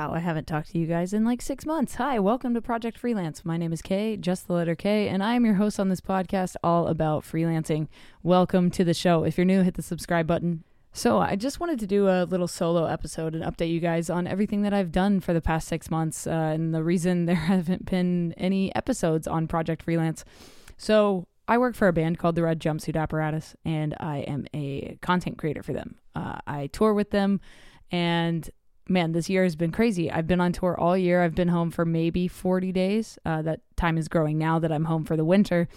Wow, I haven't talked to you guys in like six months. Hi, welcome to Project Freelance. My name is Kay, just the letter K, and I am your host on this podcast all about freelancing. Welcome to the show. If you're new, hit the subscribe button. So, I just wanted to do a little solo episode and update you guys on everything that I've done for the past six months uh, and the reason there haven't been any episodes on Project Freelance. So, I work for a band called the Red Jumpsuit Apparatus, and I am a content creator for them. Uh, I tour with them, and man, this year has been crazy. I've been on tour all year. I've been home for maybe 40 days. Uh, that time is growing now that I'm home for the winter.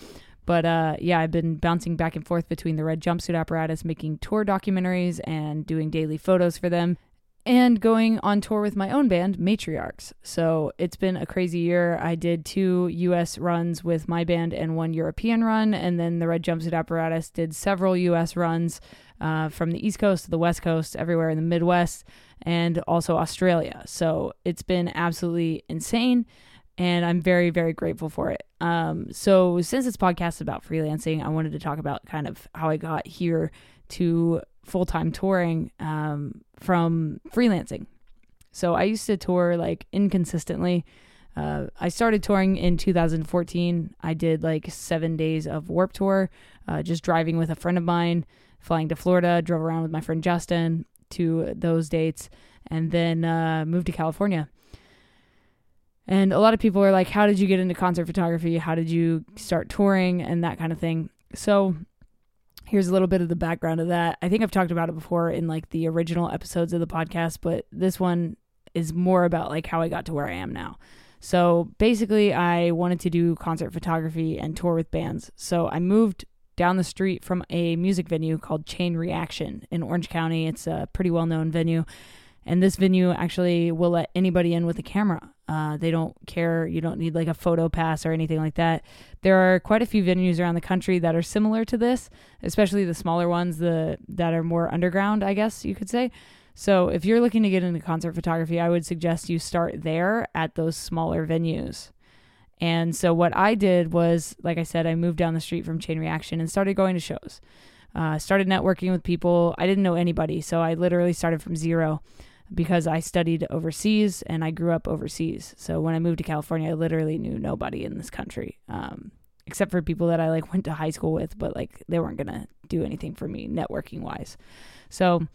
But uh, yeah, I've been bouncing back and forth between the Red Jumpsuit Apparatus, making tour documentaries and doing daily photos for them, and going on tour with my own band, Matriarchs. So it's been a crazy year. I did two US runs with my band and one European run, and then the Red Jumpsuit Apparatus did several US runs uh, from the East Coast to the West Coast, everywhere in the Midwest and also Australia. So it's been absolutely insane. And I'm very, very grateful for it. Um, so, since this podcast is about freelancing, I wanted to talk about kind of how I got here to full time touring um, from freelancing. So, I used to tour like inconsistently. Uh, I started touring in 2014. I did like seven days of Warped Tour, uh, just driving with a friend of mine, flying to Florida, drove around with my friend Justin, to those dates and then uh, moved to California. And a lot of people are like, How did you get into concert photography? How did you start touring and that kind of thing? So, here's a little bit of the background of that. I think I've talked about it before in like the original episodes of the podcast, but this one is more about like how I got to where I am now. So, basically, I wanted to do concert photography and tour with bands. So, I moved down the street from a music venue called Chain Reaction in Orange County. It's a pretty well known venue. And this venue actually will let anybody in with a camera. Uh, they don't care. You don't need like a photo pass or anything like that. There are quite a few venues around the country that are similar to this, especially the smaller ones, the that are more underground, I guess you could say. So if you're looking to get into concert photography, I would suggest you start there at those smaller venues. And so what I did was, like I said, I moved down the street from Chain Reaction and started going to shows. Uh, started networking with people. I didn't know anybody, so I literally started from zero because I studied overseas and I grew up overseas. So when I moved to California, I literally knew nobody in this country, um, except for people that I like went to high school with, but like they weren't gonna do anything for me networking wise. So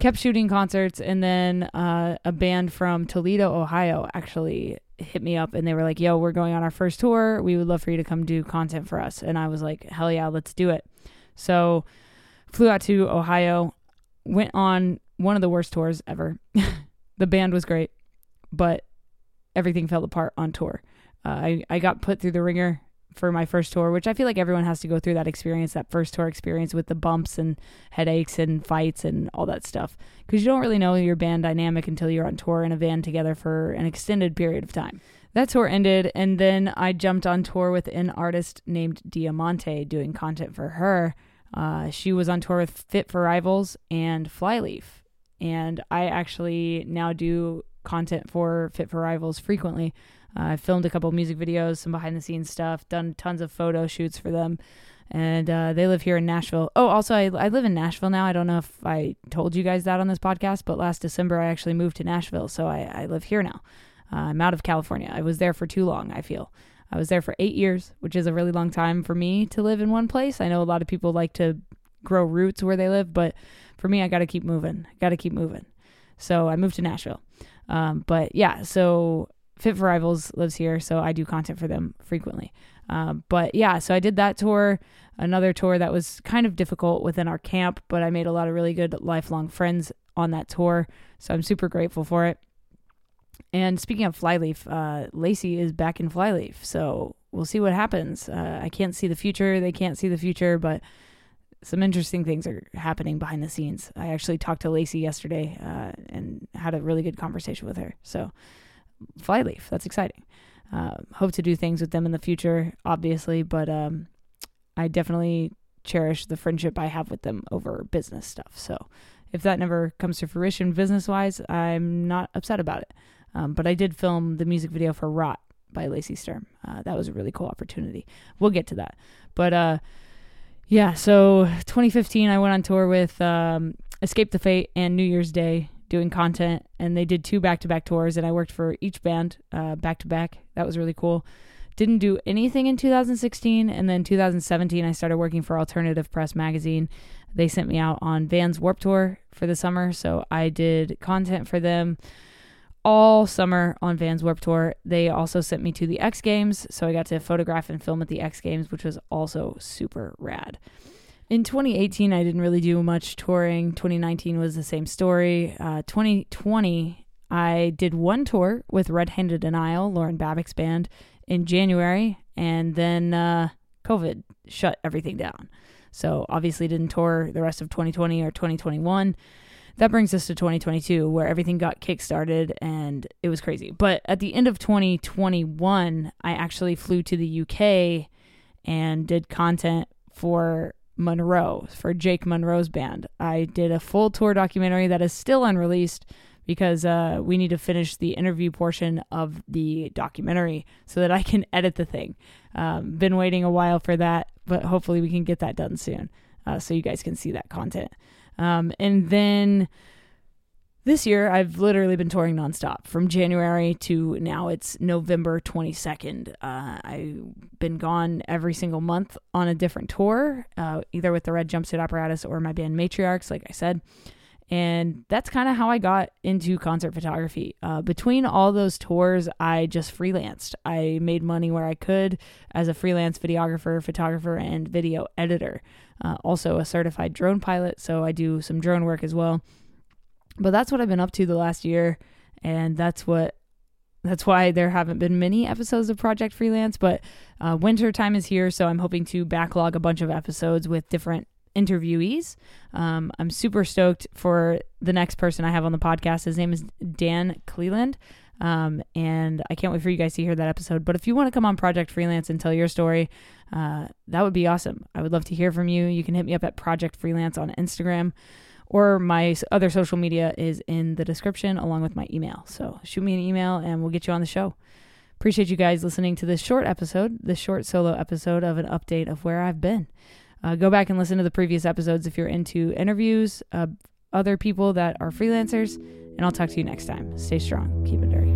kept shooting concerts, and then uh, a band from Toledo, Ohio, actually hit me up and they were like, "Yo, we're going on our first tour. We would love for you to come do content for us." And I was like, "Hell yeah, let's do it." So, flew out to Ohio, went on one of the worst tours ever. the band was great, but everything fell apart on tour. Uh, I I got put through the wringer for my first tour, which I feel like everyone has to go through that experience, that first tour experience with the bumps and headaches and fights and all that stuff. Because you don't really know your band dynamic until you're on tour in a van together for an extended period of time. That tour ended, and then I jumped on tour with an artist named Diamante doing content for her. Uh, she was on tour with Fit for Rivals and Flyleaf. And I actually now do content for Fit for Rivals frequently. Uh, I filmed a couple music videos, some behind the scenes stuff, done tons of photo shoots for them. And uh, they live here in Nashville. Oh, also, I, I live in Nashville now. I don't know if I told you guys that on this podcast, but last December I actually moved to Nashville. So I, I live here now. Uh, I'm out of California. I was there for too long, I feel. I was there for eight years, which is a really long time for me to live in one place. I know a lot of people like to grow roots where they live, but for me, I got to keep moving. Got to keep moving. So I moved to Nashville. Um, but yeah, so Fit for Rivals lives here, so I do content for them frequently. Um, but yeah, so I did that tour, another tour that was kind of difficult within our camp, but I made a lot of really good lifelong friends on that tour, so I'm super grateful for it. And speaking of Flyleaf, uh, Lacey is back in Flyleaf, so we'll see what happens. Uh, I can't see the future; they can't see the future, but some interesting things are happening behind the scenes. I actually talked to Lacey yesterday uh, and had a really good conversation with her. So Flyleaf. That's exciting. Uh, hope to do things with them in the future, obviously, but um, I definitely cherish the friendship I have with them over business stuff. So if that never comes to fruition business wise, I'm not upset about it. Um, but I did film the music video for Rot by Lacey Sturm. Uh, that was a really cool opportunity. We'll get to that. But uh, yeah, so 2015, I went on tour with um, Escape the Fate and New Year's Day doing content, and they did two back to back tours, and I worked for each band back to back. That was really cool. Didn't do anything in 2016, and then 2017, I started working for Alternative Press Magazine. They sent me out on Vans Warped Tour for the summer, so I did content for them all summer on Vans Warped Tour. They also sent me to the X Games, so I got to photograph and film at the X Games, which was also super rad. In 2018, I didn't really do much touring. 2019 was the same story. Uh, 2020, I did one tour with Red Handed Denial, Lauren Babic's band, in January, and then uh, COVID shut everything down. So obviously didn't tour the rest of 2020 or 2021 that brings us to 2022 where everything got kickstarted and it was crazy. But at the end of 2021, I actually flew to the UK and did content for Monroe, for Jake Monroe's band. I did a full tour documentary that is still unreleased because uh, we need to finish the interview portion of the documentary so that I can edit the thing. Um, been waiting a while for that, but hopefully we can get that done soon uh, so you guys can see that content. Um, and then this year, I've literally been touring nonstop from January to now it's November 22nd. Uh, I've been gone every single month on a different tour, uh, either with the Red Jumpsuit Apparatus or my band Matriarchs, like I said. And that's kind of how I got into concert photography. Uh, between all those tours, I just freelanced. I made money where I could as a freelance videographer, photographer, and video editor. Uh, also, a certified drone pilot, so I do some drone work as well. But that's what I've been up to the last year, and that's what that's why there haven't been many episodes of Project Freelance. But uh, winter time is here, so I'm hoping to backlog a bunch of episodes with different interviewees. Um, I'm super stoked for the next person I have on the podcast. His name is Dan Cleland. Um, and I can't wait for you guys to hear that episode. But if you want to come on Project Freelance and tell your story, uh, that would be awesome. I would love to hear from you. You can hit me up at Project Freelance on Instagram, or my other social media is in the description along with my email. So shoot me an email and we'll get you on the show. Appreciate you guys listening to this short episode, this short solo episode of an update of where I've been. Uh, go back and listen to the previous episodes if you're into interviews, uh, other people that are freelancers, and I'll talk to you next time. Stay strong, keep it dirty.